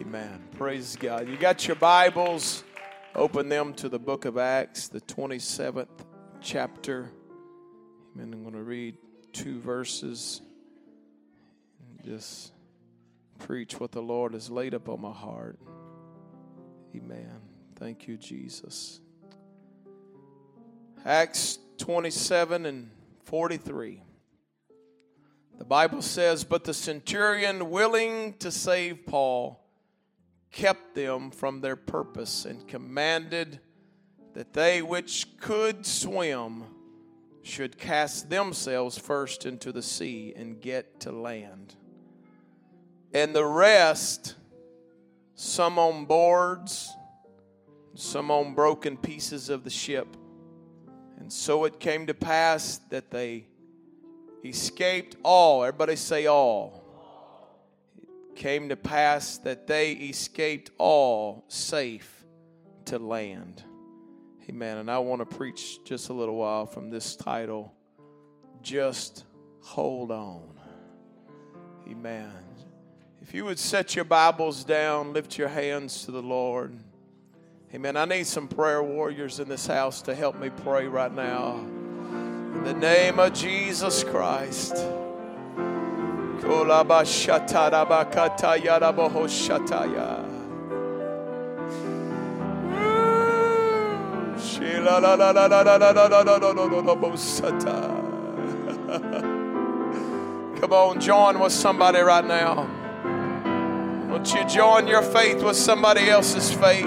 Amen. Praise God. You got your Bibles. Open them to the book of Acts, the 27th chapter. Amen. I'm going to read two verses and just preach what the Lord has laid upon my heart. Amen. Thank you, Jesus. Acts 27 and 43. The Bible says, But the centurion, willing to save Paul, kept them from their purpose and commanded that they which could swim should cast themselves first into the sea and get to land. And the rest, some on boards, some on broken pieces of the ship. And so it came to pass that they escaped all. Everybody say all. Came to pass that they escaped all safe to land. Amen. And I want to preach just a little while from this title Just Hold On. Amen. If you would set your Bibles down, lift your hands to the Lord. Amen. I need some prayer warriors in this house to help me pray right now. In the name of Jesus Christ. Come on, join with somebody right now. Won't you join your faith with somebody else's faith?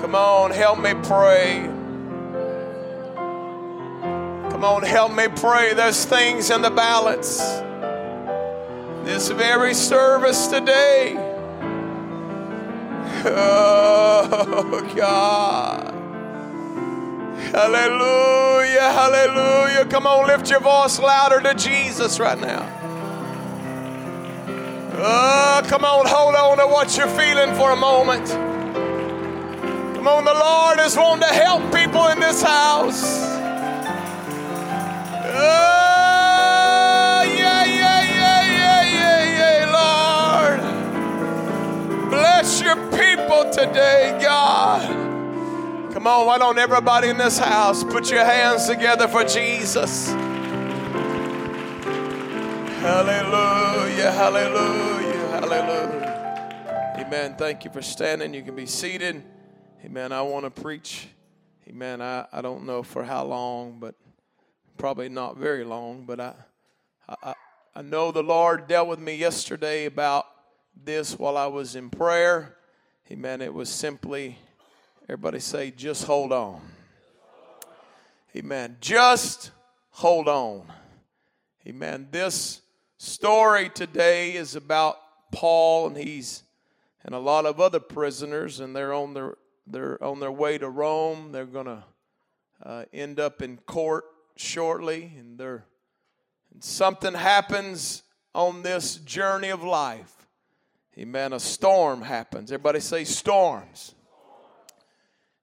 Come on, help me pray. Come on, help me pray. There's things in the balance. This very service today. Oh, God. Hallelujah, hallelujah. Come on, lift your voice louder to Jesus right now. Oh, come on, hold on to what you're feeling for a moment. Come on, the Lord is wanting to help people in this house. Oh, yeah, yeah, yeah, yeah, yeah, yeah, Lord. Bless your people today, God. Come on, why don't everybody in this house put your hands together for Jesus? Hallelujah, hallelujah, hallelujah. Amen. Thank you for standing. You can be seated. Amen. I want to preach. Amen. I, I don't know for how long, but probably not very long. But I, I, I know the Lord dealt with me yesterday about this while I was in prayer. He meant It was simply, everybody say, just hold on. Amen. Just hold on. Amen. This story today is about Paul and he's and a lot of other prisoners and they're on their they're on their way to Rome. They're going to uh, end up in court shortly and they're and something happens on this journey of life. Amen. A storm happens. Everybody say storms.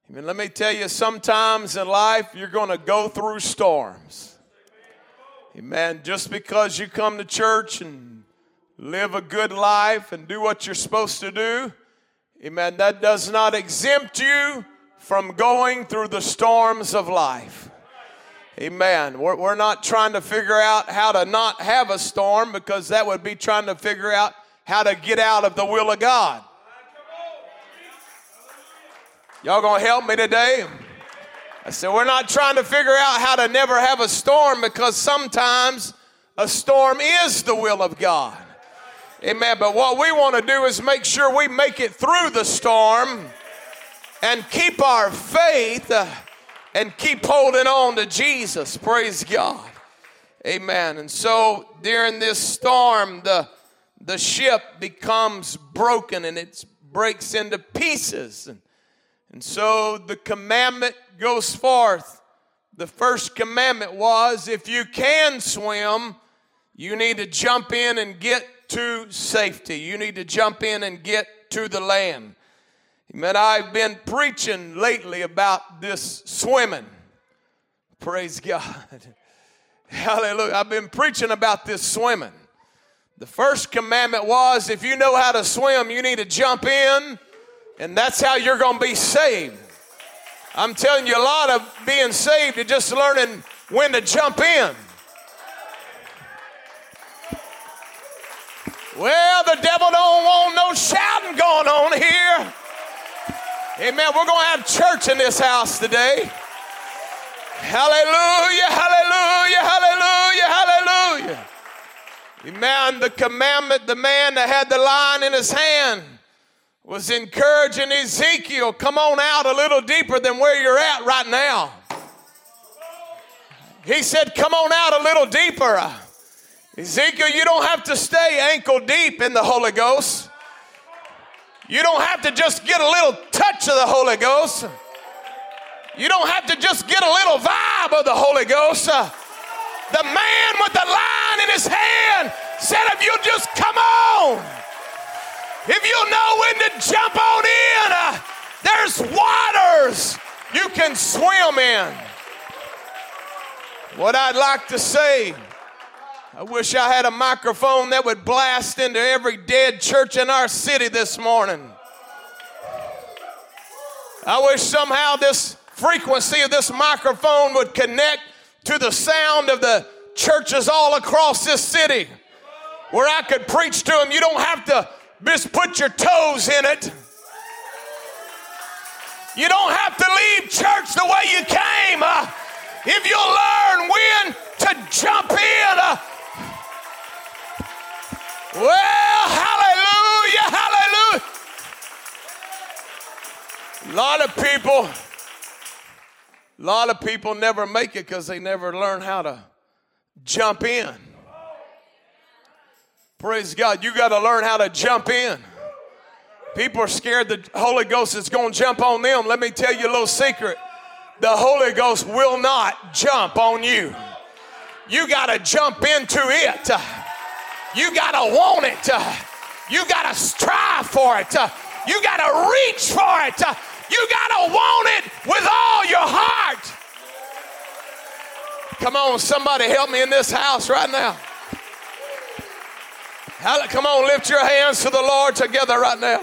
Amen. Let me tell you, sometimes in life you're going to go through storms. Amen. Just because you come to church and live a good life and do what you're supposed to do, amen, that does not exempt you from going through the storms of life. Amen. We're, we're not trying to figure out how to not have a storm because that would be trying to figure out how to get out of the will of God. Y'all gonna help me today? I said, we're not trying to figure out how to never have a storm because sometimes a storm is the will of God. Amen. But what we want to do is make sure we make it through the storm and keep our faith uh, and keep holding on to Jesus. Praise God. Amen. And so during this storm, the, the ship becomes broken and it breaks into pieces. And, and so the commandment goes forth. The first commandment was if you can swim, you need to jump in and get to safety. You need to jump in and get to the land. Amen. I've been preaching lately about this swimming. Praise God. Hallelujah. I've been preaching about this swimming. The first commandment was if you know how to swim, you need to jump in, and that's how you're going to be saved. I'm telling you, a lot of being saved is just learning when to jump in. Well, the devil don't want no shouting going on here. Amen. We're going to have church in this house today. Hallelujah, hallelujah, hallelujah, hallelujah. Amen. The commandment, the man that had the line in his hand was encouraging Ezekiel, come on out a little deeper than where you're at right now. He said, come on out a little deeper. Ezekiel, you don't have to stay ankle deep in the Holy Ghost. You don't have to just get a little touch of the Holy Ghost. You don't have to just get a little vibe of the Holy Ghost. The man with the line in his hand said, if you just come on, if you know when to jump on in, uh, there's waters you can swim in. What I'd like to say, I wish I had a microphone that would blast into every dead church in our city this morning. I wish somehow this frequency of this microphone would connect to the sound of the churches all across this city where I could preach to them. You don't have to just put your toes in it. You don't have to leave church the way you came. Uh, if you'll learn when to jump in. Uh, well, hallelujah, hallelujah. A lot of people a lot of people never make it because they never learn how to jump in. Praise God. You got to learn how to jump in. People are scared the Holy Ghost is going to jump on them. Let me tell you a little secret the Holy Ghost will not jump on you. You got to jump into it. You got to want it. Uh, you got to strive for it. Uh, you got to reach for it. Uh, you got to want it with all your heart. Come on, somebody help me in this house right now. Come on, lift your hands to the Lord together right now.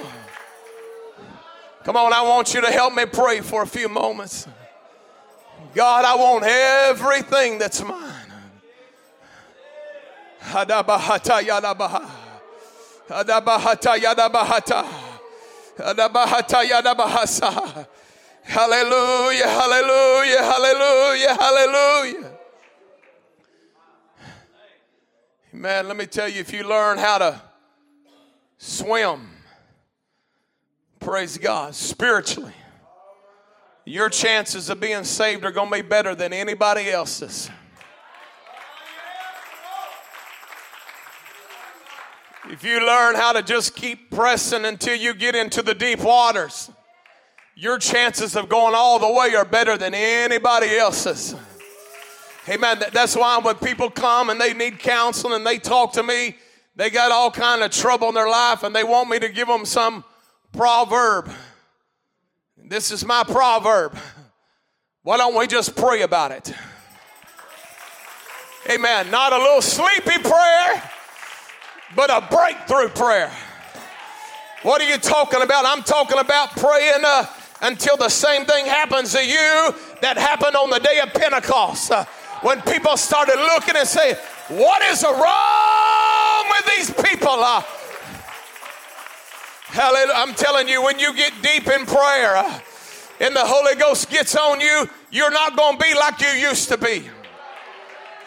Come on, I want you to help me pray for a few moments. God, I want everything that's mine. Hadabahata yadabaha. Hadabahata yadabahata. Adabahata Yadabahasa. Hallelujah, hallelujah, hallelujah, hallelujah. Man, let me tell you, if you learn how to swim, praise God, spiritually, your chances of being saved are going to be better than anybody else's. If you learn how to just keep pressing until you get into the deep waters, your chances of going all the way are better than anybody else's. Amen. That's why when people come and they need counseling and they talk to me, they got all kind of trouble in their life and they want me to give them some proverb. This is my proverb. Why don't we just pray about it? Amen. Not a little sleepy prayer but a breakthrough prayer. What are you talking about? I'm talking about praying uh, until the same thing happens to you that happened on the day of Pentecost. Uh, when people started looking and saying, What is wrong with these people? Uh, hallelujah. I'm telling you, when you get deep in prayer uh, and the Holy Ghost gets on you, you're not going to be like you used to be.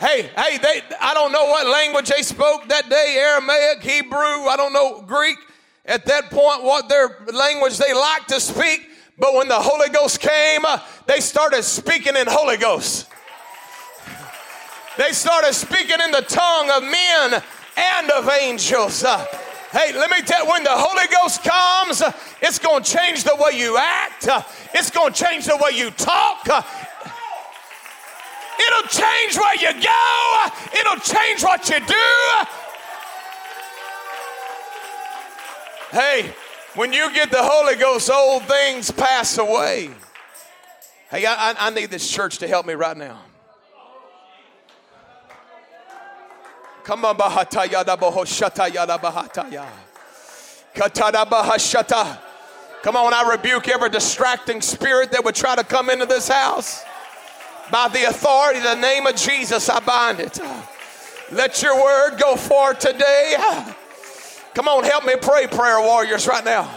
Hey, hey, they, I don't know what language they spoke that day Aramaic, Hebrew, I don't know Greek. At that point, what their language they liked to speak. But when the Holy Ghost came, uh, they started speaking in Holy Ghost. They started speaking in the tongue of men and of angels. Uh, hey, let me tell you, when the Holy Ghost comes, uh, it's going to change the way you act. It's going to change the way you talk. It'll change where you go, it'll change what you do. Hey, when you get the Holy Ghost, old things pass away. Hey, I, I need this church to help me right now. Come on, Bahataya da Bohoshataya da Bahataya. Katada Bahashata. Come on, I rebuke every distracting spirit that would try to come into this house. By the authority, the name of Jesus, I bind it. Let your word go forth today. Come on, help me pray, prayer warriors, right now.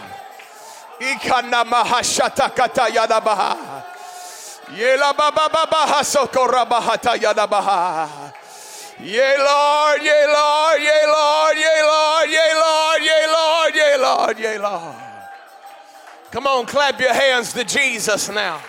Yea, Lord, yea, Lord, yea, Lord, yea, Lord, yea, Lord, yea, Lord, yea, Lord, yea, Lord. Come on, clap your hands to Jesus now.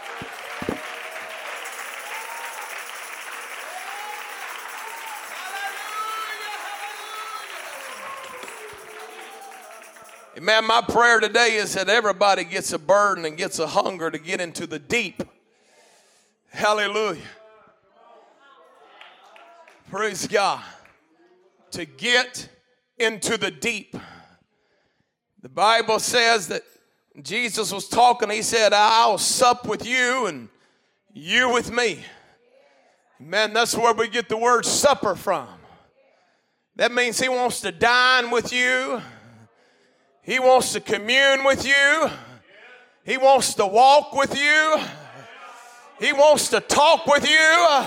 Man, my prayer today is that everybody gets a burden and gets a hunger to get into the deep. Hallelujah. Praise God. To get into the deep. The Bible says that Jesus was talking, he said, I'll sup with you and you with me. Man, that's where we get the word supper from. That means he wants to dine with you. He wants to commune with you. He wants to walk with you. He wants to talk with you.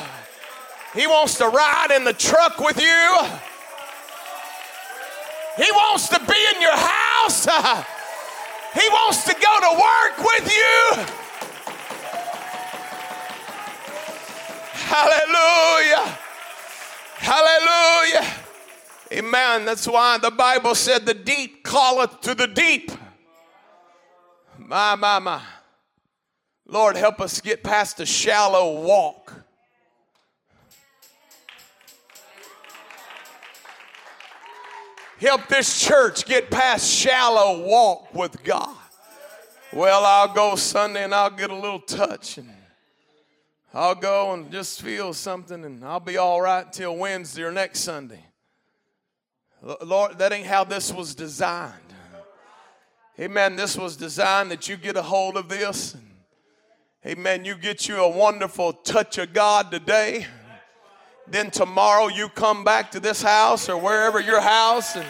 He wants to ride in the truck with you. He wants to be in your house. He wants to go to work with you. Hallelujah. Hallelujah. Amen. That's why the Bible said the deep calleth to the deep. My, my, my. Lord, help us get past the shallow walk. Help this church get past shallow walk with God. Well, I'll go Sunday and I'll get a little touch and I'll go and just feel something and I'll be all right until Wednesday or next Sunday. Lord, that ain't how this was designed. Amen. This was designed that you get a hold of this. Amen. You get you a wonderful touch of God today. Then tomorrow you come back to this house or wherever your house and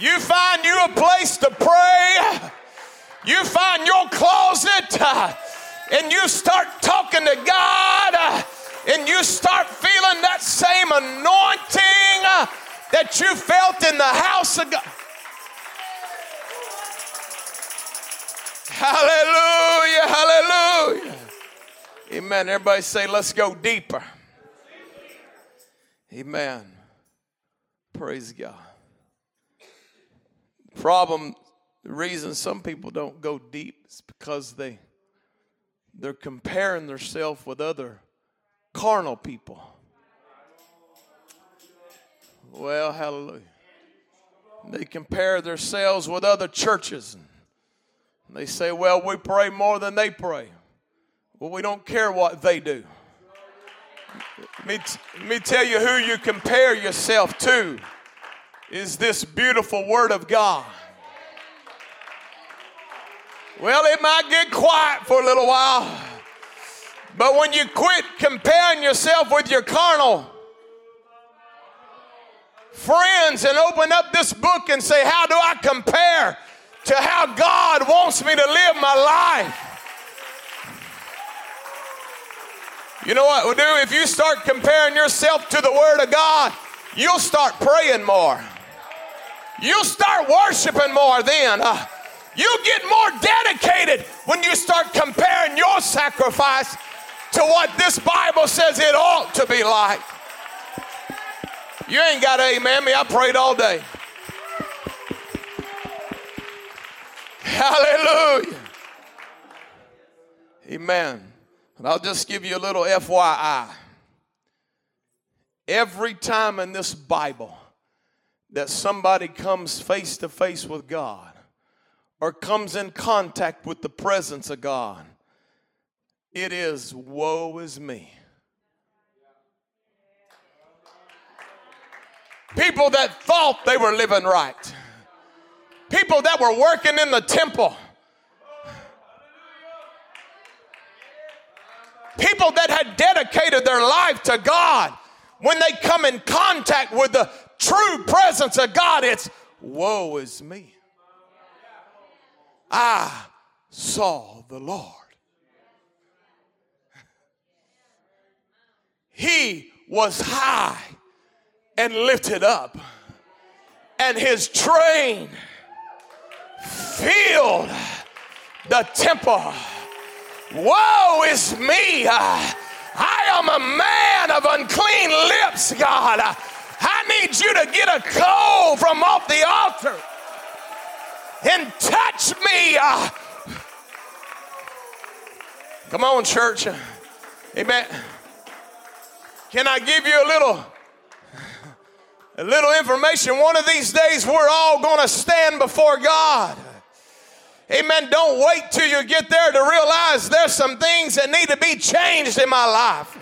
you find you a place to pray. You find your closet uh, and you start talking to God. And you start feeling that same anointing that you felt in the house of God. Hallelujah, hallelujah. Amen. Everybody say, let's go deeper. Amen. Praise God. Problem, the reason some people don't go deep is because they they're comparing themselves with other carnal people. Well, hallelujah. They compare themselves with other churches. And they say, well, we pray more than they pray. Well, we don't care what they do. Let me, t- let me tell you who you compare yourself to is this beautiful Word of God. Well, it might get quiet for a little while. But when you quit comparing yourself with your carnal friends and open up this book and say, How do I compare to how God wants me to live my life? You know what we'll do? If you start comparing yourself to the Word of God, you'll start praying more. You'll start worshiping more then. Uh, you'll get more dedicated when you start comparing your sacrifice to what this Bible says it ought to be like. You ain't got to amen me. I prayed all day. Hallelujah. Amen. And I'll just give you a little FYI. Every time in this Bible that somebody comes face to face with God or comes in contact with the presence of God, it is woe is me. People that thought they were living right. People that were working in the temple. people that had dedicated their life to God, when they come in contact with the true presence of God, it's woe is me. I saw the Lord. He was high and lifted up, and his train filled the temple. Woe is me! I am a man of unclean lips, God. I need you to get a coal from off the altar and touch me. Come on, church. Amen. Can I give you a little a little information? One of these days we're all going to stand before God. Amen. Don't wait till you get there to realize there's some things that need to be changed in my life.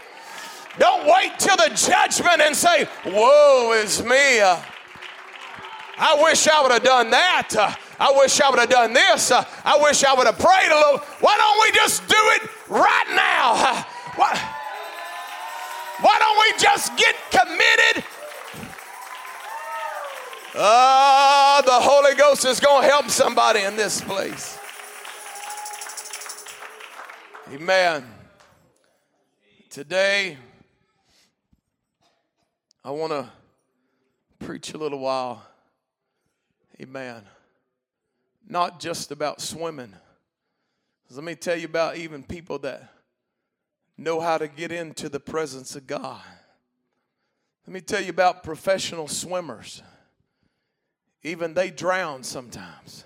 Don't wait till the judgment and say, Woe is me. Uh, I wish I would have done that. Uh, I wish I would have done this. Uh, I wish I would have prayed a little. Why don't we just do it right now? Why, why don't we just get committed? Ah, the Holy Ghost is going to help somebody in this place. Amen. Today, I want to preach a little while. Amen. Not just about swimming. Let me tell you about even people that know how to get into the presence of God. Let me tell you about professional swimmers. Even they drown sometimes.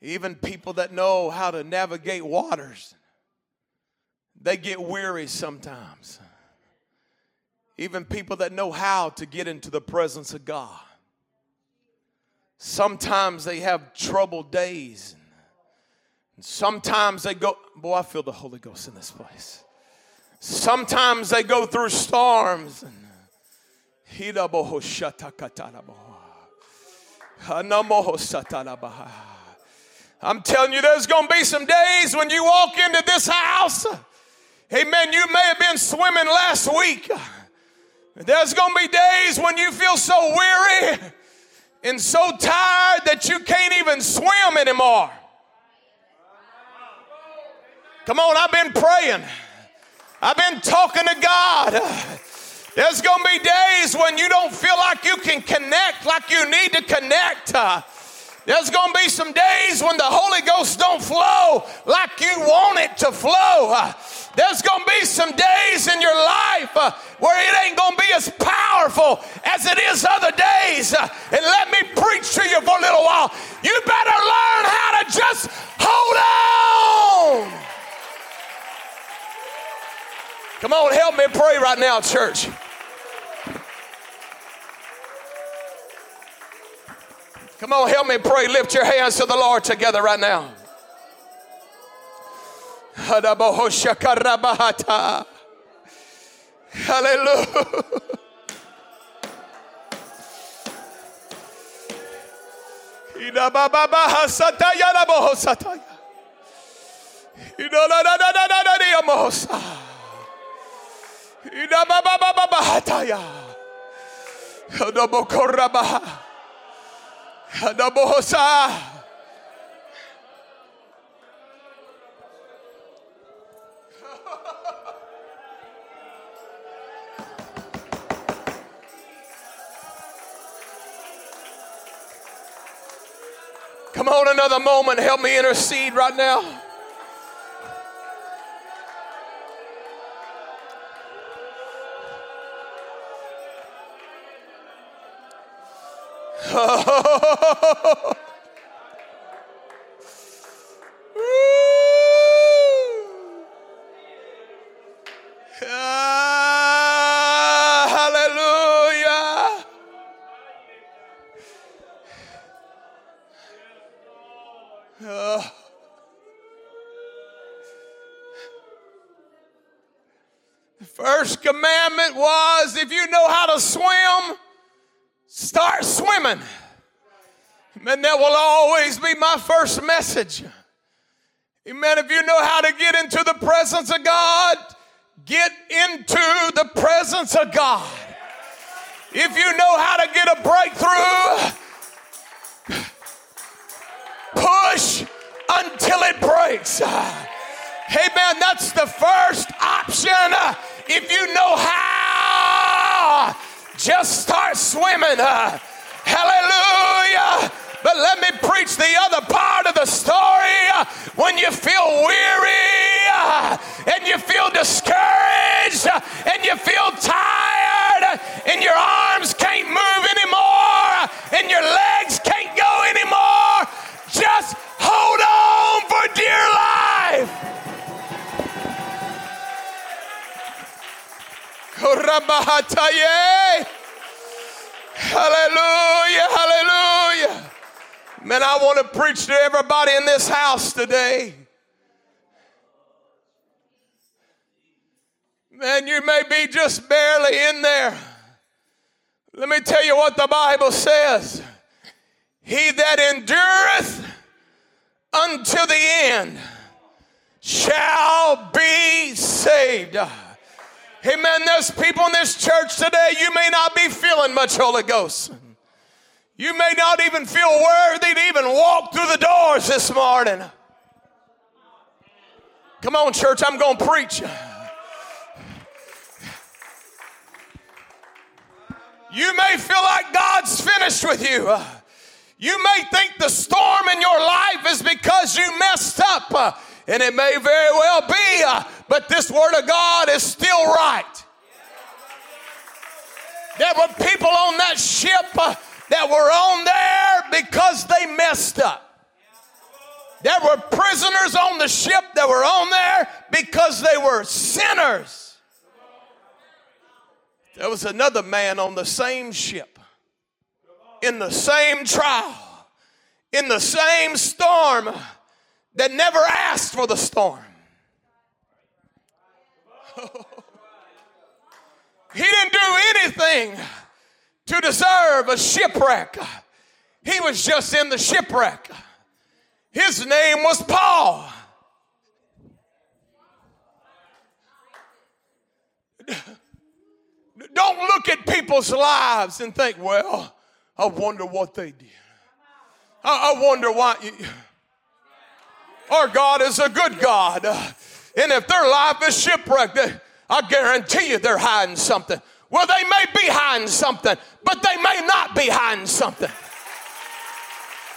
Even people that know how to navigate waters, they get weary sometimes even people that know how to get into the presence of God. Sometimes they have troubled days. And sometimes they go, boy, I feel the Holy Ghost in this place. Sometimes they go through storms. I'm telling you, there's going to be some days when you walk into this house. Amen. You may have been swimming last week. There's going to be days when you feel so weary and so tired that you can't even swim anymore. Come on, I've been praying. I've been talking to God. There's going to be days when you don't feel like you can connect like you need to connect. There's going to be some days when the Holy Ghost don't flow like you want it to flow. There's going to be some days in your life uh, where it ain't going to be as powerful as it is other days. And let me preach to you for a little while. You better learn how to just hold on. Come on, help me pray right now, church. Come on, help me pray. Lift your hands to the Lord together right now. Hallelujah. Ida Come on, another moment. Help me intercede right now. Ah, ah. first commandment was if you know how to swim, start swimming. And that will always be my first message. Amen. If you know how to get into the presence of God, get into the presence of God. If you know how to get a breakthrough, push until it breaks. Amen. That's the first option. If you know how, just start swimming. Hallelujah. But let me preach the other part of the story. When you feel weary uh, and you feel discouraged uh, and you feel tired and your arms can't move anymore uh, and your legs Hallelujah, hallelujah. Man, I want to preach to everybody in this house today. Man, you may be just barely in there. Let me tell you what the Bible says. He that endureth unto the end shall be saved. Amen. There's people in this church today, you may not be feeling much Holy Ghost. You may not even feel worthy to even walk through the doors this morning. Come on, church, I'm going to preach. You may feel like God's finished with you. You may think the storm in your life is because you messed up, and it may very well be, but this Word of God is still right. There were people on that ship uh, that were on there because they messed up. There were prisoners on the ship that were on there because they were sinners. There was another man on the same ship, in the same trial, in the same storm, that never asked for the storm. He didn't do anything to deserve a shipwreck. He was just in the shipwreck. His name was Paul. Don't look at people's lives and think, well, I wonder what they did. I, I wonder why. You, our God is a good God. And if their life is shipwrecked, I guarantee you they're hiding something. Well, they may be hiding something, but they may not be hiding something.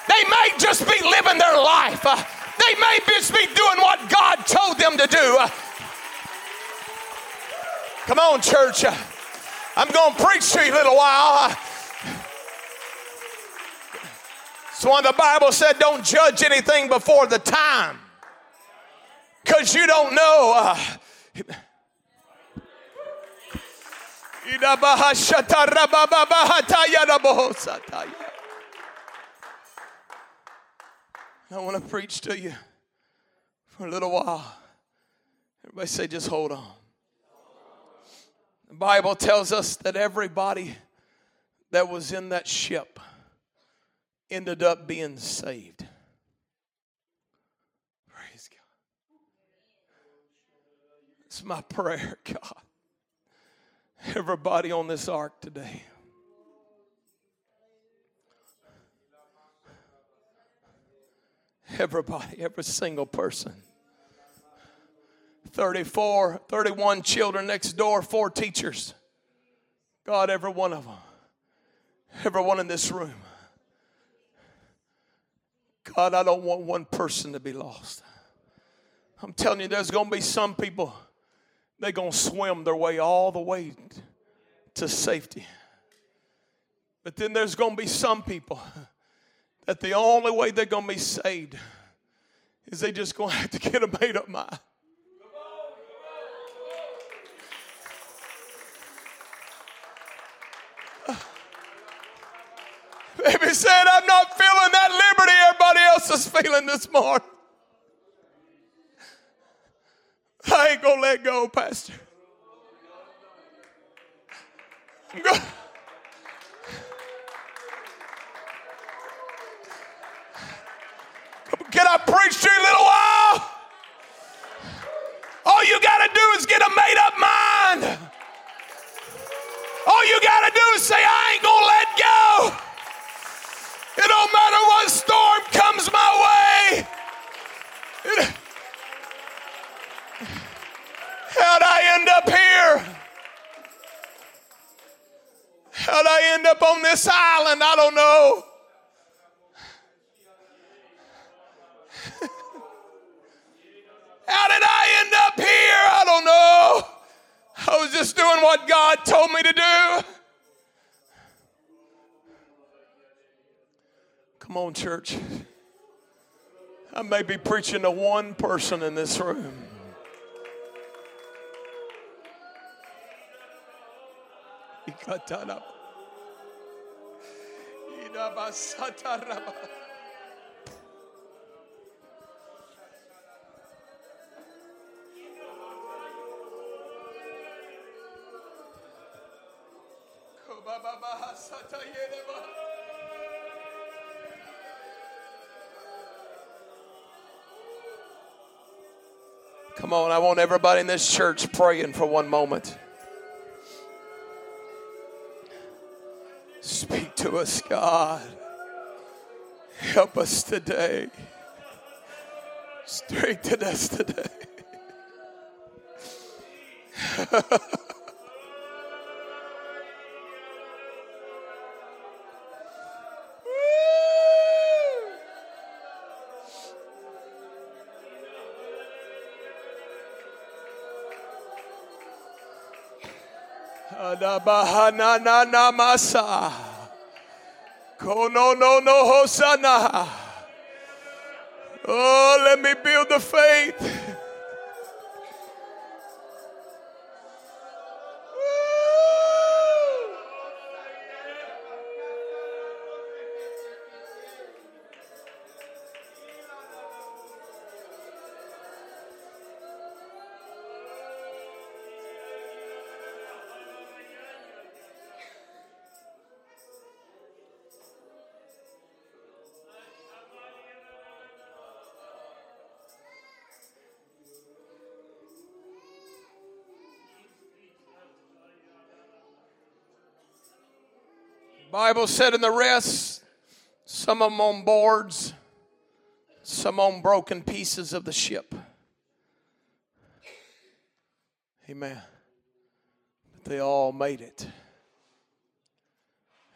They may just be living their life. Uh, they may just be doing what God told them to do. Uh, come on, church. Uh, I'm going to preach to you a little while. Uh, so when the Bible said, don't judge anything before the time, because you don't know. Uh, I want to preach to you for a little while. Everybody say, just hold on. The Bible tells us that everybody that was in that ship ended up being saved. Praise God. It's my prayer, God everybody on this ark today. Everybody, every single person. 34, 31 children next door, four teachers. God, every one of them. Everyone in this room. God, I don't want one person to be lost. I'm telling you, there's going to be some people they're going to swim their way all the way to safety. But then there's going to be some people that the only way they're going to be saved is they just going to have to get a made up mind. Baby said, I'm not feeling that liberty everybody else is feeling this morning. I ain't gonna let go, Pastor. I'm gonna, Can I preach to you a little while? All you gotta do is get a made up mind. All you gotta do is say, I ain't gonna let Told me to do. Come on, church. I may be preaching to one person in this room. On, I want everybody in this church praying for one moment. Speak to us, God. Help us today. Strengthen us today. Bahana na masa. Kono no no hosana. Oh, let me build the faith. Bible said in the rest, some of them on boards, some on broken pieces of the ship. Amen. But they all made it.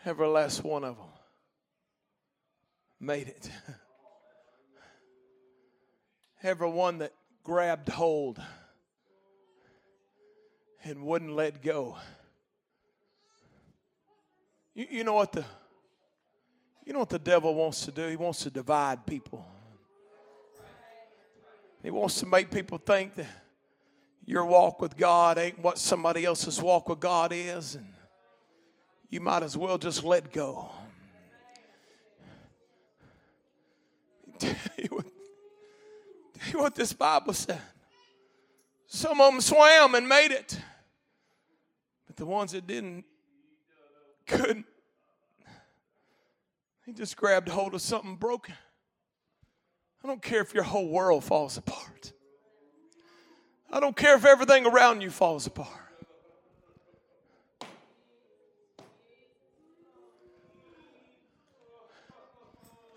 Every last one of them made it. Every one that grabbed hold and wouldn't let go. You, you know what the you know what the devil wants to do? He wants to divide people. He wants to make people think that your walk with God ain't what somebody else's walk with God is, and you might as well just let go. You what this Bible said. Some of them swam and made it, but the ones that didn't couldn't. He just grabbed hold of something broken. I don't care if your whole world falls apart. I don't care if everything around you falls apart.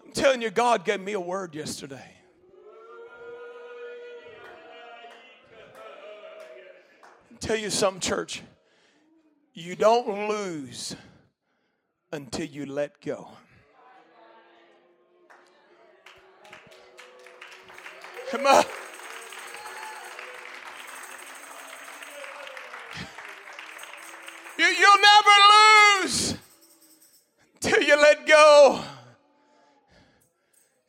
I'm telling you, God gave me a word yesterday. I'll tell you something, church. You don't lose until you let go. Come on. You, you'll never lose until you let go.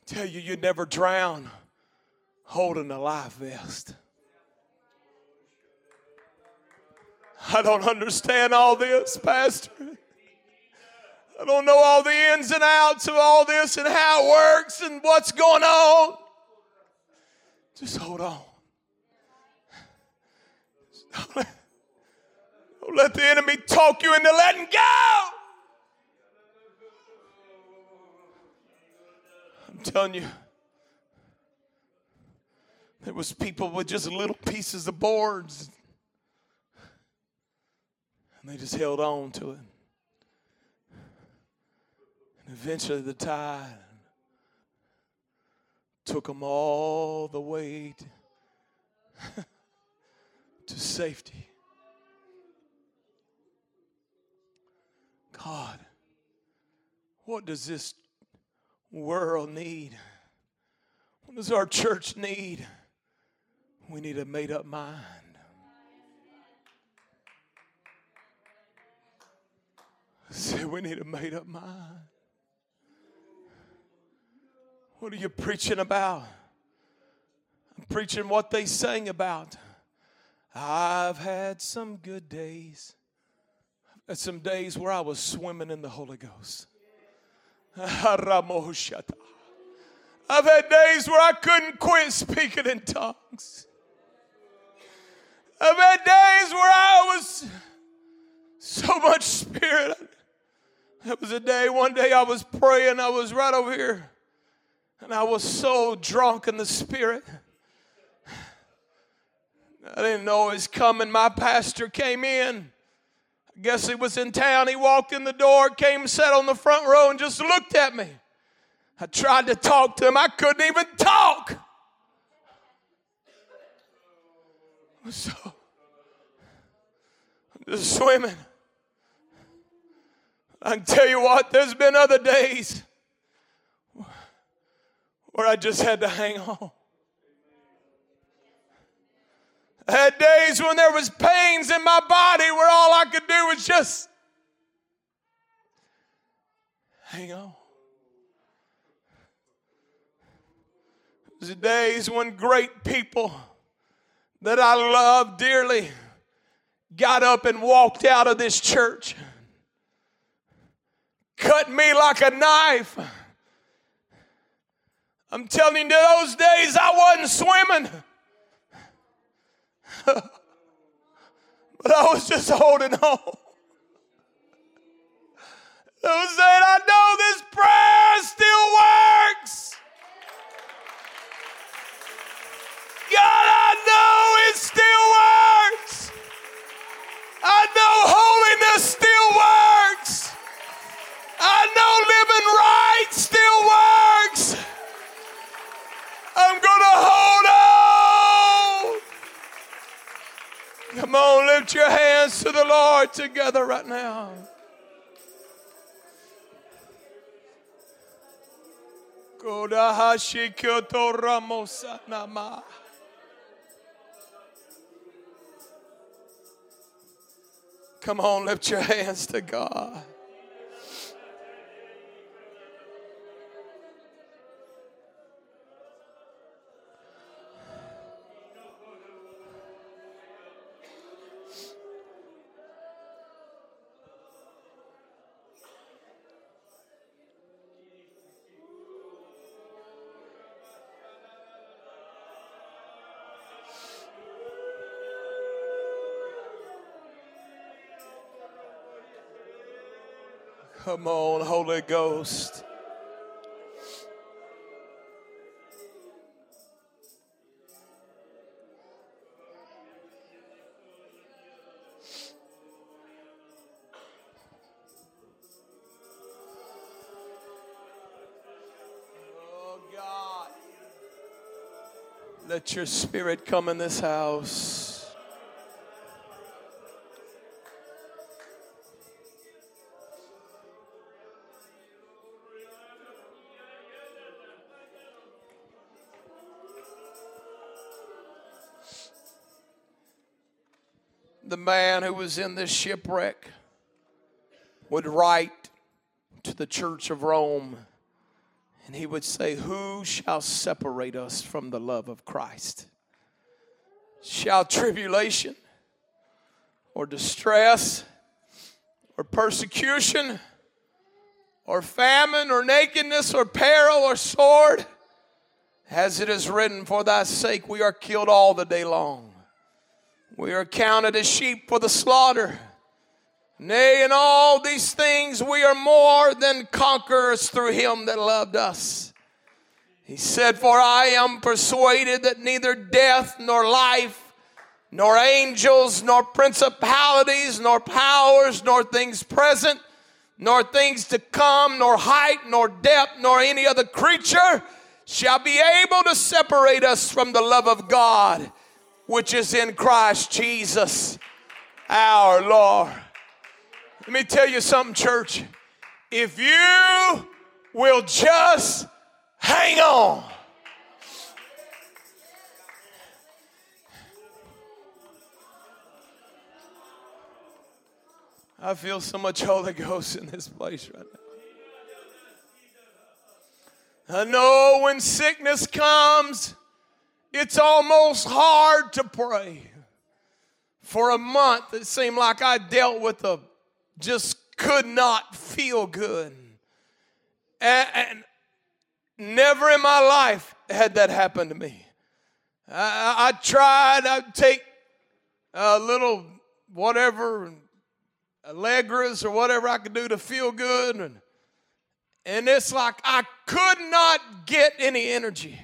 Tell you you never drown holding a life vest. I don't understand all this, Pastor. I don't know all the ins and outs of all this and how it works and what's going on. Just hold on. Don't let, don't let the enemy talk you into letting go. I'm telling you, there was people with just little pieces of boards And they just held on to it. Eventually the tide took them all the way to, to safety. God, what does this world need? What does our church need? We need a made up mind. Say, we need a made up mind. What are you preaching about? I'm preaching what they sang about. I've had some good days. Had some days where I was swimming in the Holy Ghost. I've had days where I couldn't quit speaking in tongues. I've had days where I was so much spirit. It was a day, one day I was praying, I was right over here and I was so drunk in the spirit. I didn't know it was coming. My pastor came in. I guess he was in town. He walked in the door, came, sat on the front row, and just looked at me. I tried to talk to him. I couldn't even talk. So I'm just swimming. I can tell you what, there's been other days where I just had to hang on. I had days when there was pains in my body where all I could do was just hang on. There's days when great people that I love dearly got up and walked out of this church, cut me like a knife I'm telling you, those days I wasn't swimming. but I was just holding on. Was saying, I know Come on, lift your hands to the Lord together right now. Come on, lift your hands to God. Come on, Holy Ghost. Oh God, let your spirit come in this house. The man who was in this shipwreck would write to the church of Rome and he would say, Who shall separate us from the love of Christ? Shall tribulation or distress or persecution or famine or nakedness or peril or sword? As it is written, For thy sake we are killed all the day long. We are counted as sheep for the slaughter. Nay, in all these things we are more than conquerors through him that loved us. He said, For I am persuaded that neither death nor life, nor angels, nor principalities, nor powers, nor things present, nor things to come, nor height, nor depth, nor any other creature shall be able to separate us from the love of God which is in Christ Jesus our Lord. Let me tell you something, church. If you will just hang on. I feel so much Holy Ghost in this place right now. I know when sickness comes, it's almost hard to pray. For a month, it seemed like I dealt with a just could not feel good. And, and never in my life had that happened to me. I, I tried, I'd take a little whatever, Allegras or whatever I could do to feel good. And, and it's like I could not get any energy.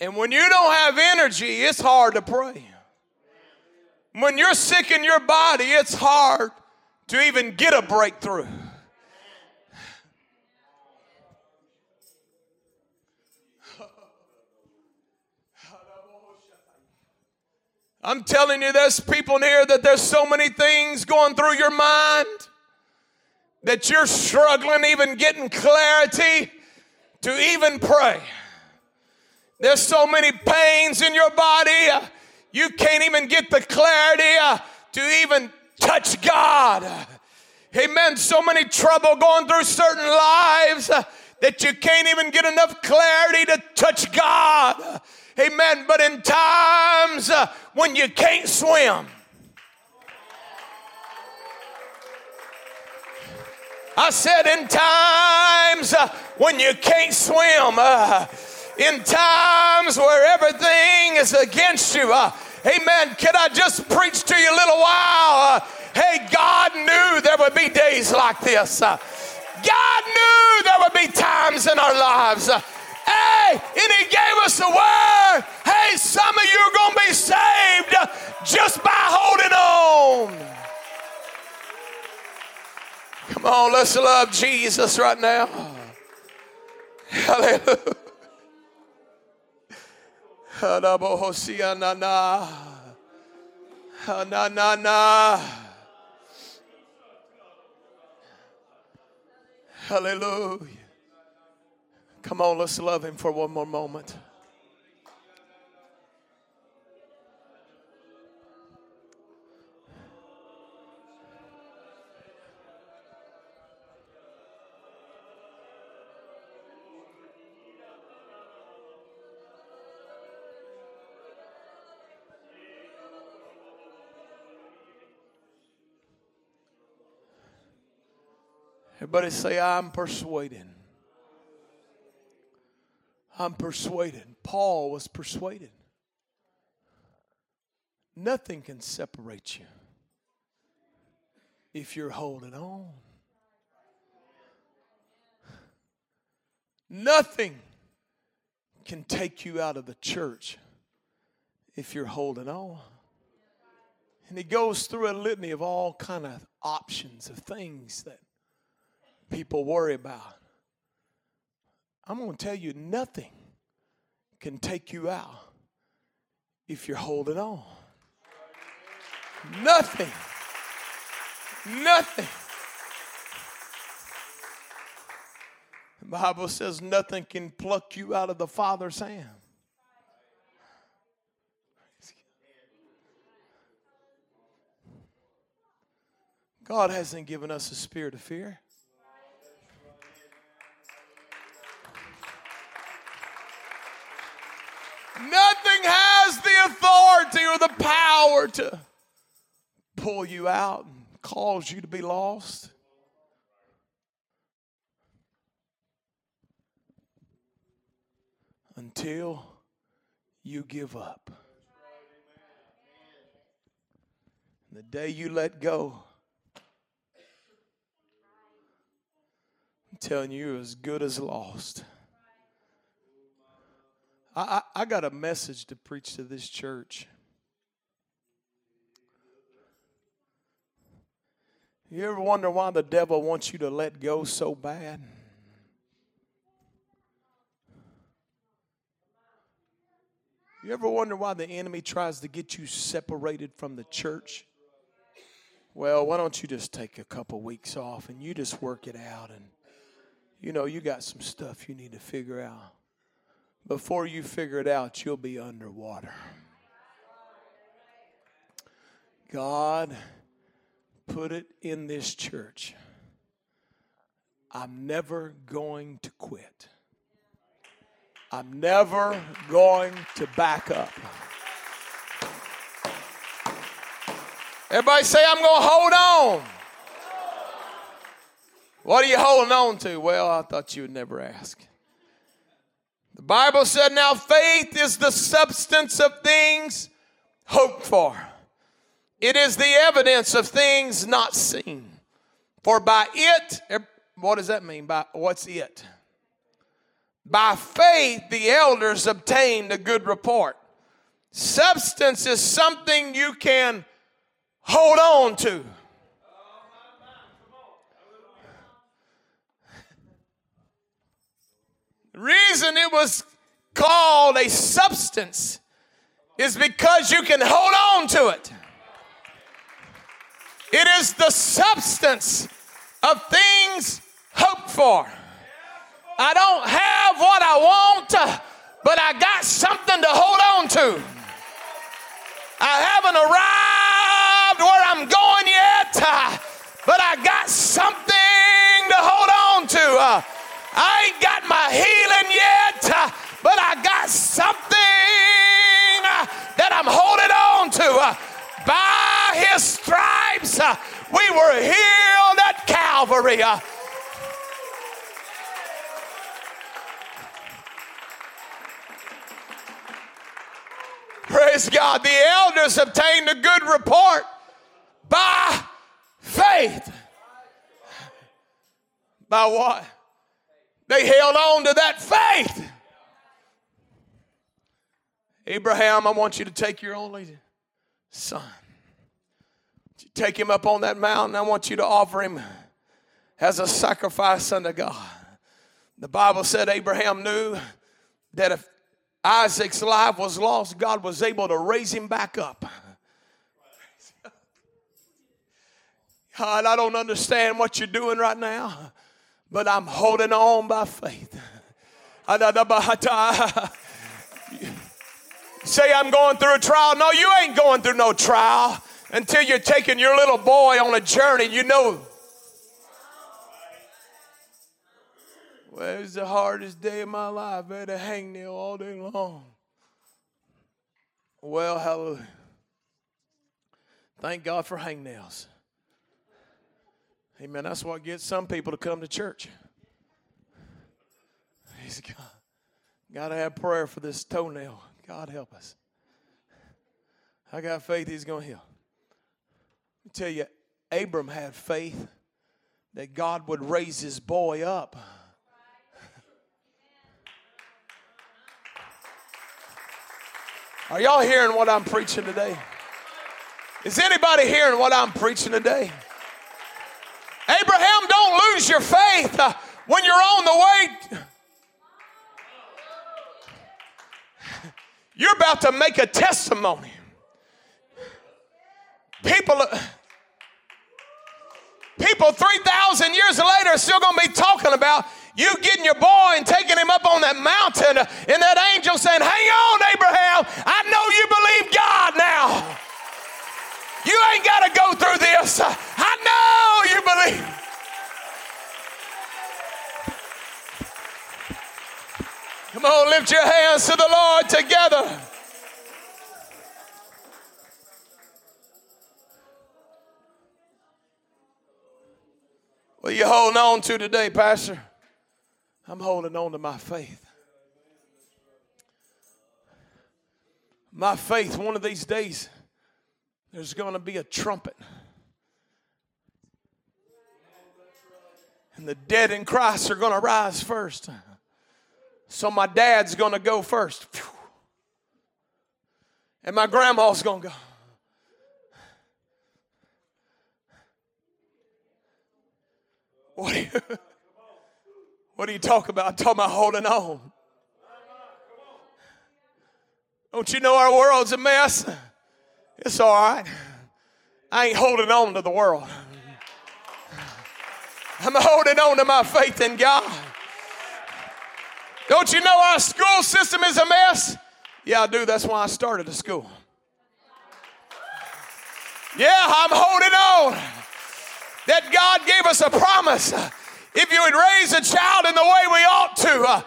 And when you don't have energy, it's hard to pray. When you're sick in your body, it's hard to even get a breakthrough. I'm telling you, there's people in here that there's so many things going through your mind that you're struggling even getting clarity to even pray. There's so many pains in your body, uh, you can't even get the clarity uh, to even touch God. Amen. So many trouble going through certain lives uh, that you can't even get enough clarity to touch God. Amen. But in times when you can't swim, I said, in times when you can't swim, uh, in times where everything is against you, uh, amen. Can I just preach to you a little while? Uh, hey, God knew there would be days like this. Uh, God knew there would be times in our lives. Uh, Hey, and he gave us a word. Hey, some of you are going to be saved just by holding on. Come on, let's love Jesus right now. Hallelujah. Hallelujah. Come on, let's love him for one more moment. Everybody say, I'm persuaded. I'm persuaded. Paul was persuaded. Nothing can separate you if you're holding on. Nothing can take you out of the church if you're holding on. And he goes through a litany of all kind of options of things that people worry about. I'm going to tell you nothing can take you out if you're holding on. Nothing. Nothing. The Bible says nothing can pluck you out of the Father's hand. God hasn't given us a spirit of fear. Nothing has the authority or the power to pull you out and cause you to be lost. Until you give up. The day you let go, I'm telling you, as good as lost. I, I, I got a message to preach to this church. You ever wonder why the devil wants you to let go so bad? You ever wonder why the enemy tries to get you separated from the church? Well, why don't you just take a couple weeks off and you just work it out and you know you got some stuff you need to figure out. Before you figure it out, you'll be underwater. God put it in this church. I'm never going to quit. I'm never going to back up. Everybody say, I'm going to hold on. What are you holding on to? Well, I thought you would never ask. The Bible said, Now faith is the substance of things hoped for, it is the evidence of things not seen. For by it, what does that mean? By what's it? By faith, the elders obtained a good report. Substance is something you can hold on to. Reason it was called a substance is because you can hold on to it. It is the substance of things hoped for. I don't have what I want, but I got something to hold on to. I haven't arrived where I'm going yet, but I got something to hold on to. Uh, I ain't got my healing yet, but I got something that I'm holding on to. By his stripes, we were healed at Calvary. Praise God. The elders obtained a good report by faith. By what? They held on to that faith. Abraham, I want you to take your only son. Take him up on that mountain. I want you to offer him as a sacrifice unto God. The Bible said Abraham knew that if Isaac's life was lost, God was able to raise him back up. God, I don't understand what you're doing right now, but I'm holding on by faith. Say, I'm going through a trial. No, you ain't going through no trial until you're taking your little boy on a journey. You know Well, it was the hardest day of my life. I had a hangnail all day long. Well, hallelujah. Thank God for hangnails. Amen. That's what gets some people to come to church. He's got, got to have prayer for this toenail. God help us. I got faith he's going to heal. I tell you, Abram had faith that God would raise his boy up. Are y'all hearing what I'm preaching today? Is anybody hearing what I'm preaching today? Abraham, don't lose your faith uh, when you're on the way. You're about to make a testimony. People, uh, people 3,000 years later are still going to be talking about you getting your boy and taking him up on that mountain, and that angel saying, Hang on, Abraham, I know you believe God now. You ain't got to go through this. Believe. Come on, lift your hands to the Lord together. What are you holding on to today, Pastor? I'm holding on to my faith. My faith, one of these days, there's going to be a trumpet. And the dead in Christ are going to rise first. So my dad's going to go first. And my grandma's going to go. What do you, what do you talk about? I'm talking about holding on. Don't you know our world's a mess? It's all right. I ain't holding on to the world. I'm holding on to my faith in God. Don't you know our school system is a mess? Yeah, I do. That's why I started a school. Yeah, I'm holding on. That God gave us a promise. If you would raise a child in the way we ought to, uh,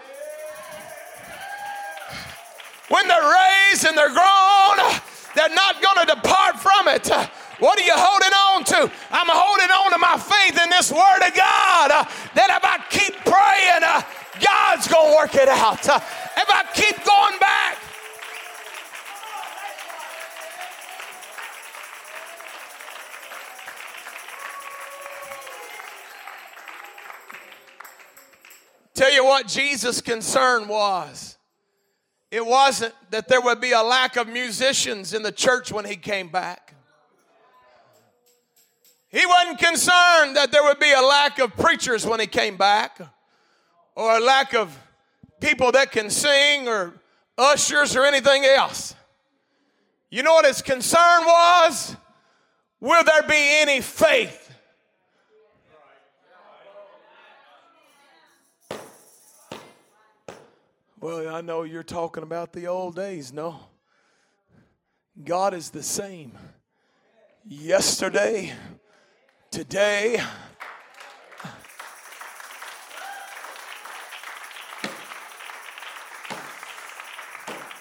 when they're raised and they're grown, they're not going to depart from it. What are you holding on to? I'm holding on to my faith in this Word of God. Uh, that if I keep praying, uh, God's going to work it out. Uh, if I keep going back, Tell you what Jesus' concern was. It wasn't that there would be a lack of musicians in the church when he came back. He wasn't concerned that there would be a lack of preachers when he came back or a lack of people that can sing or ushers or anything else. You know what his concern was? Will there be any faith? Well, I know you're talking about the old days. No. God is the same yesterday, today.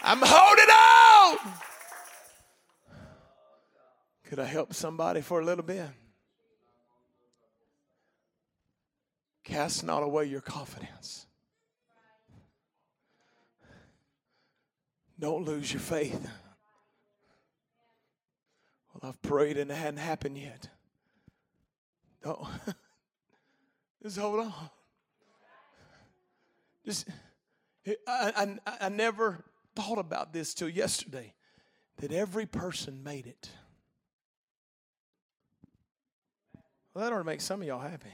I'm holding on. Could I help somebody for a little bit? Cast not away your confidence. Don't lose your faith. Well, I've prayed and it hadn't happened yet. Don't. Just hold on. Just, I, I, I never thought about this till yesterday that every person made it. Well, that ought to make some of y'all happy.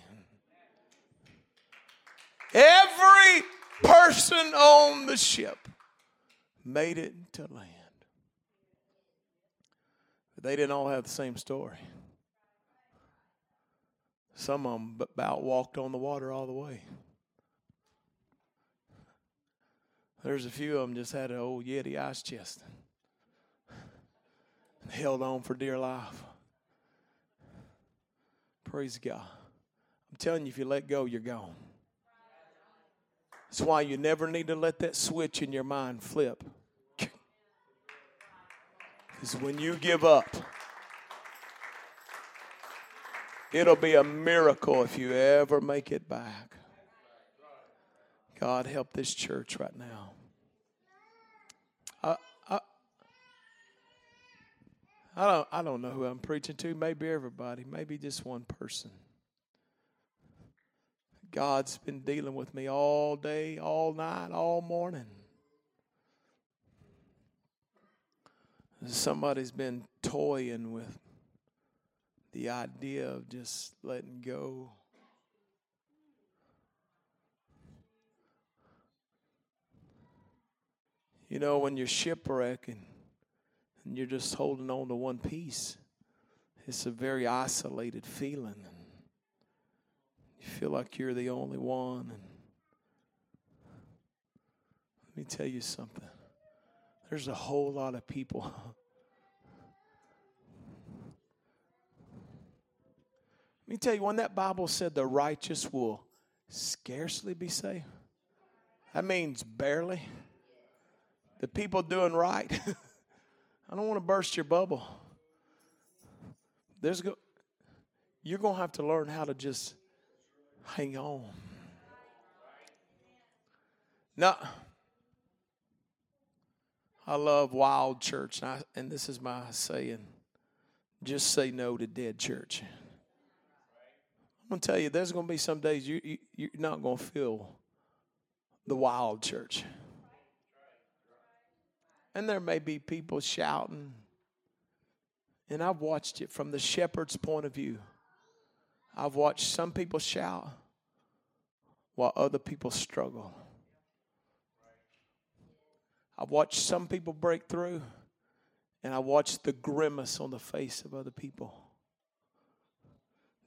Every person on the ship made it to land. They didn't all have the same story. Some of them about walked on the water all the way. There's a few of them just had an old Yeti ice chest and held on for dear life. Praise God. I'm telling you, if you let go, you're gone. That's why you never need to let that switch in your mind flip. Because when you give up, it'll be a miracle if you ever make it back. God, help this church right now. I, I, I, don't, I don't know who I'm preaching to. Maybe everybody, maybe just one person. God's been dealing with me all day, all night, all morning. Somebody's been toying with the idea of just letting go. You know, when you're shipwrecking and you're just holding on to one piece, it's a very isolated feeling. You feel like you're the only one. And let me tell you something. There's a whole lot of people. me tell you, when that Bible said the righteous will scarcely be saved, that means barely. The people doing right. I don't want to burst your bubble. There's go, you're going to have to learn how to just hang on. Now, I love wild church, and, I, and this is my saying just say no to dead church. To tell you, there's to be some days you, you, you're not to feel the wild church. And there may be people shouting. And I've watched it from the shepherd's point of view. I've watched some people shout, while other people struggle. I've watched some people break through, and I watched the grimace on the face of other people.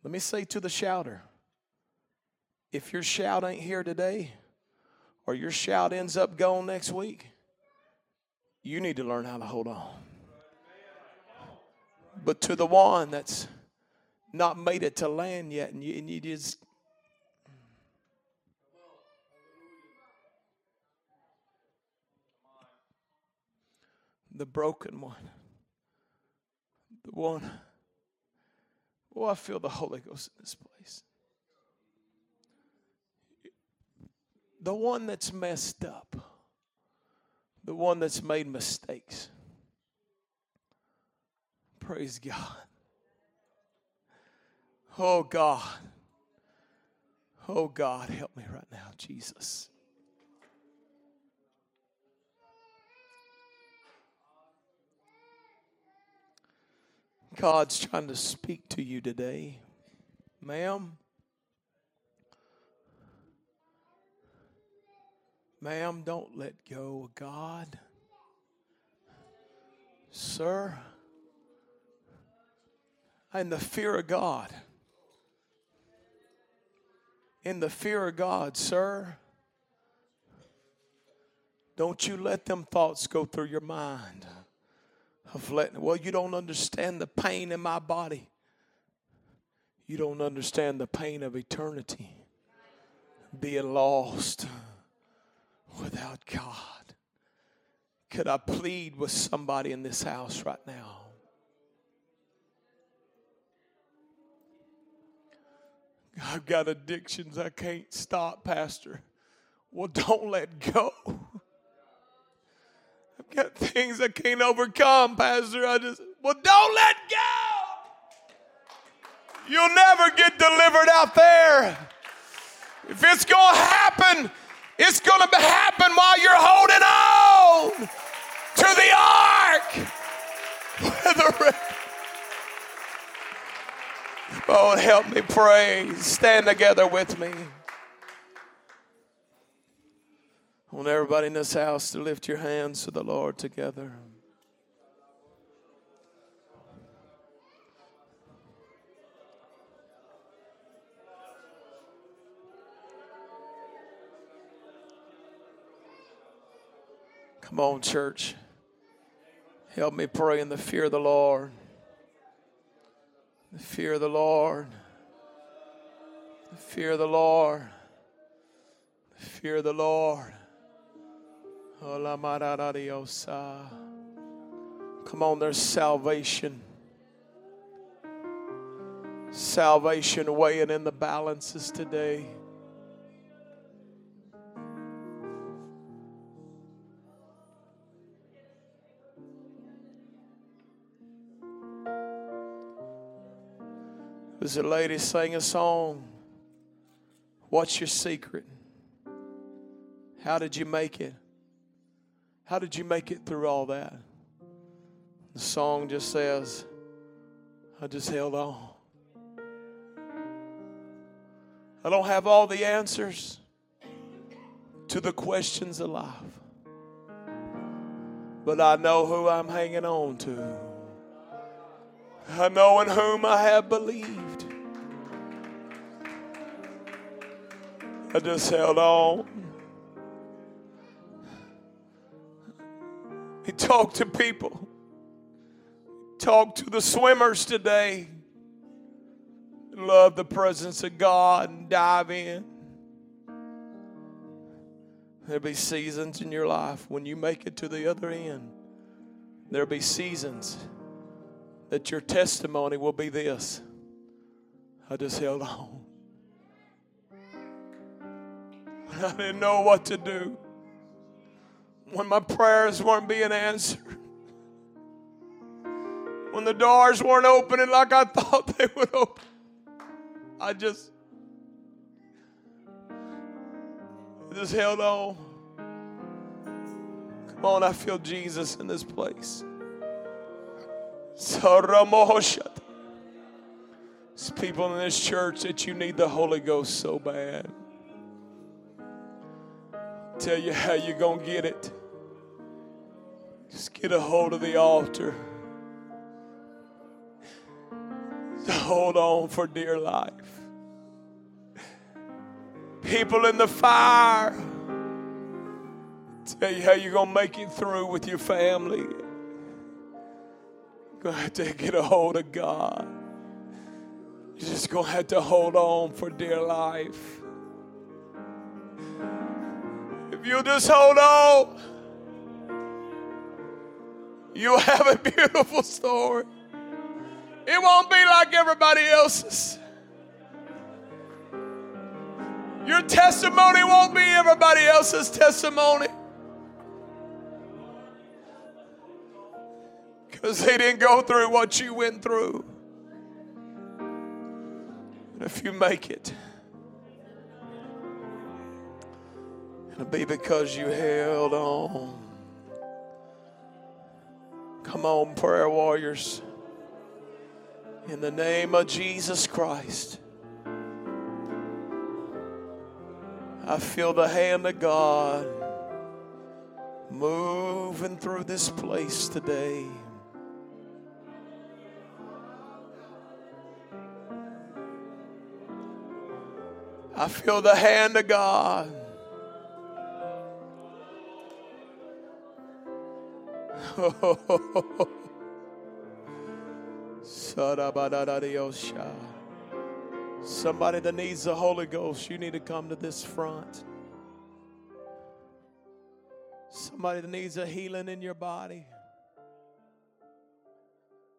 Let me say to the shouter if your shout ain't here today, or your shout ends up gone next week, you need to learn how to hold on. But to the one that's not made it to land yet, and you, and you just the broken one, the one. Oh, I feel the Holy Ghost in this place. The one that's messed up, the one that's made mistakes. Praise God. Oh, God. Oh, God, help me right now, Jesus. God's trying to speak to you today. Ma'am, ma'am, don't let go of God. Sir, in the fear of God, in the fear of God, sir, don't you let them thoughts go through your mind of letting, well, you don't understand the pain in my body. You don't understand the pain of eternity being lost without God. Could I plead with somebody in this house right now? I've got addictions I can't stop, Pastor. Well, don't let go. I've got things I can't overcome, Pastor. I just, well, don't let go. You'll never get delivered out there. If it's going to happen, it's going to happen while you're holding on to the ark. oh, help me pray. Stand together with me. I want everybody in this house to lift your hands to the Lord together. Come on, church. Help me pray in the fear of the Lord. The fear of the Lord. The fear of the Lord. The fear of the Lord. Come on, there's salvation. Salvation weighing in the balances today. There's a lady sang a song. What's your secret? How did you make it? How did you make it through all that? The song just says, I just held on. I don't have all the answers to the questions of life, but I know who I'm hanging on to. I know in whom I have believed. I just held on. He talked to people. Talk to the swimmers today. Love the presence of God and dive in. There'll be seasons in your life when you make it to the other end. There'll be seasons that your testimony will be this I just held on. I didn't know what to do when my prayers weren't being answered, when the doors weren't opening like I thought they would open. I just, just held on. Come on, I feel Jesus in this place. There's people in this church that you need the Holy Ghost so bad. Tell you how you're going to get it. Just get a hold of the altar. Hold on for dear life. People in the fire. Tell you how you're going to make it through with your family. You're going to have to get a hold of God. You're just going to have to hold on for dear life. You just hold on, you'll have a beautiful story. It won't be like everybody else's. Your testimony won't be everybody else's testimony. Because they didn't go through what you went through. If you make it, it'll be because you held on. Come on, prayer warriors. In the name of Jesus Christ. I feel the hand of God moving through this place today. I feel the hand of God. Somebody that needs the Holy Ghost, you need to come to this front. Somebody that needs a healing in your body.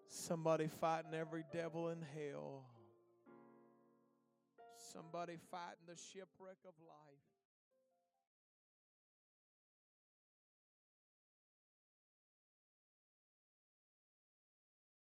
Somebody fighting every devil in hell. Somebody fighting the shipwreck of life.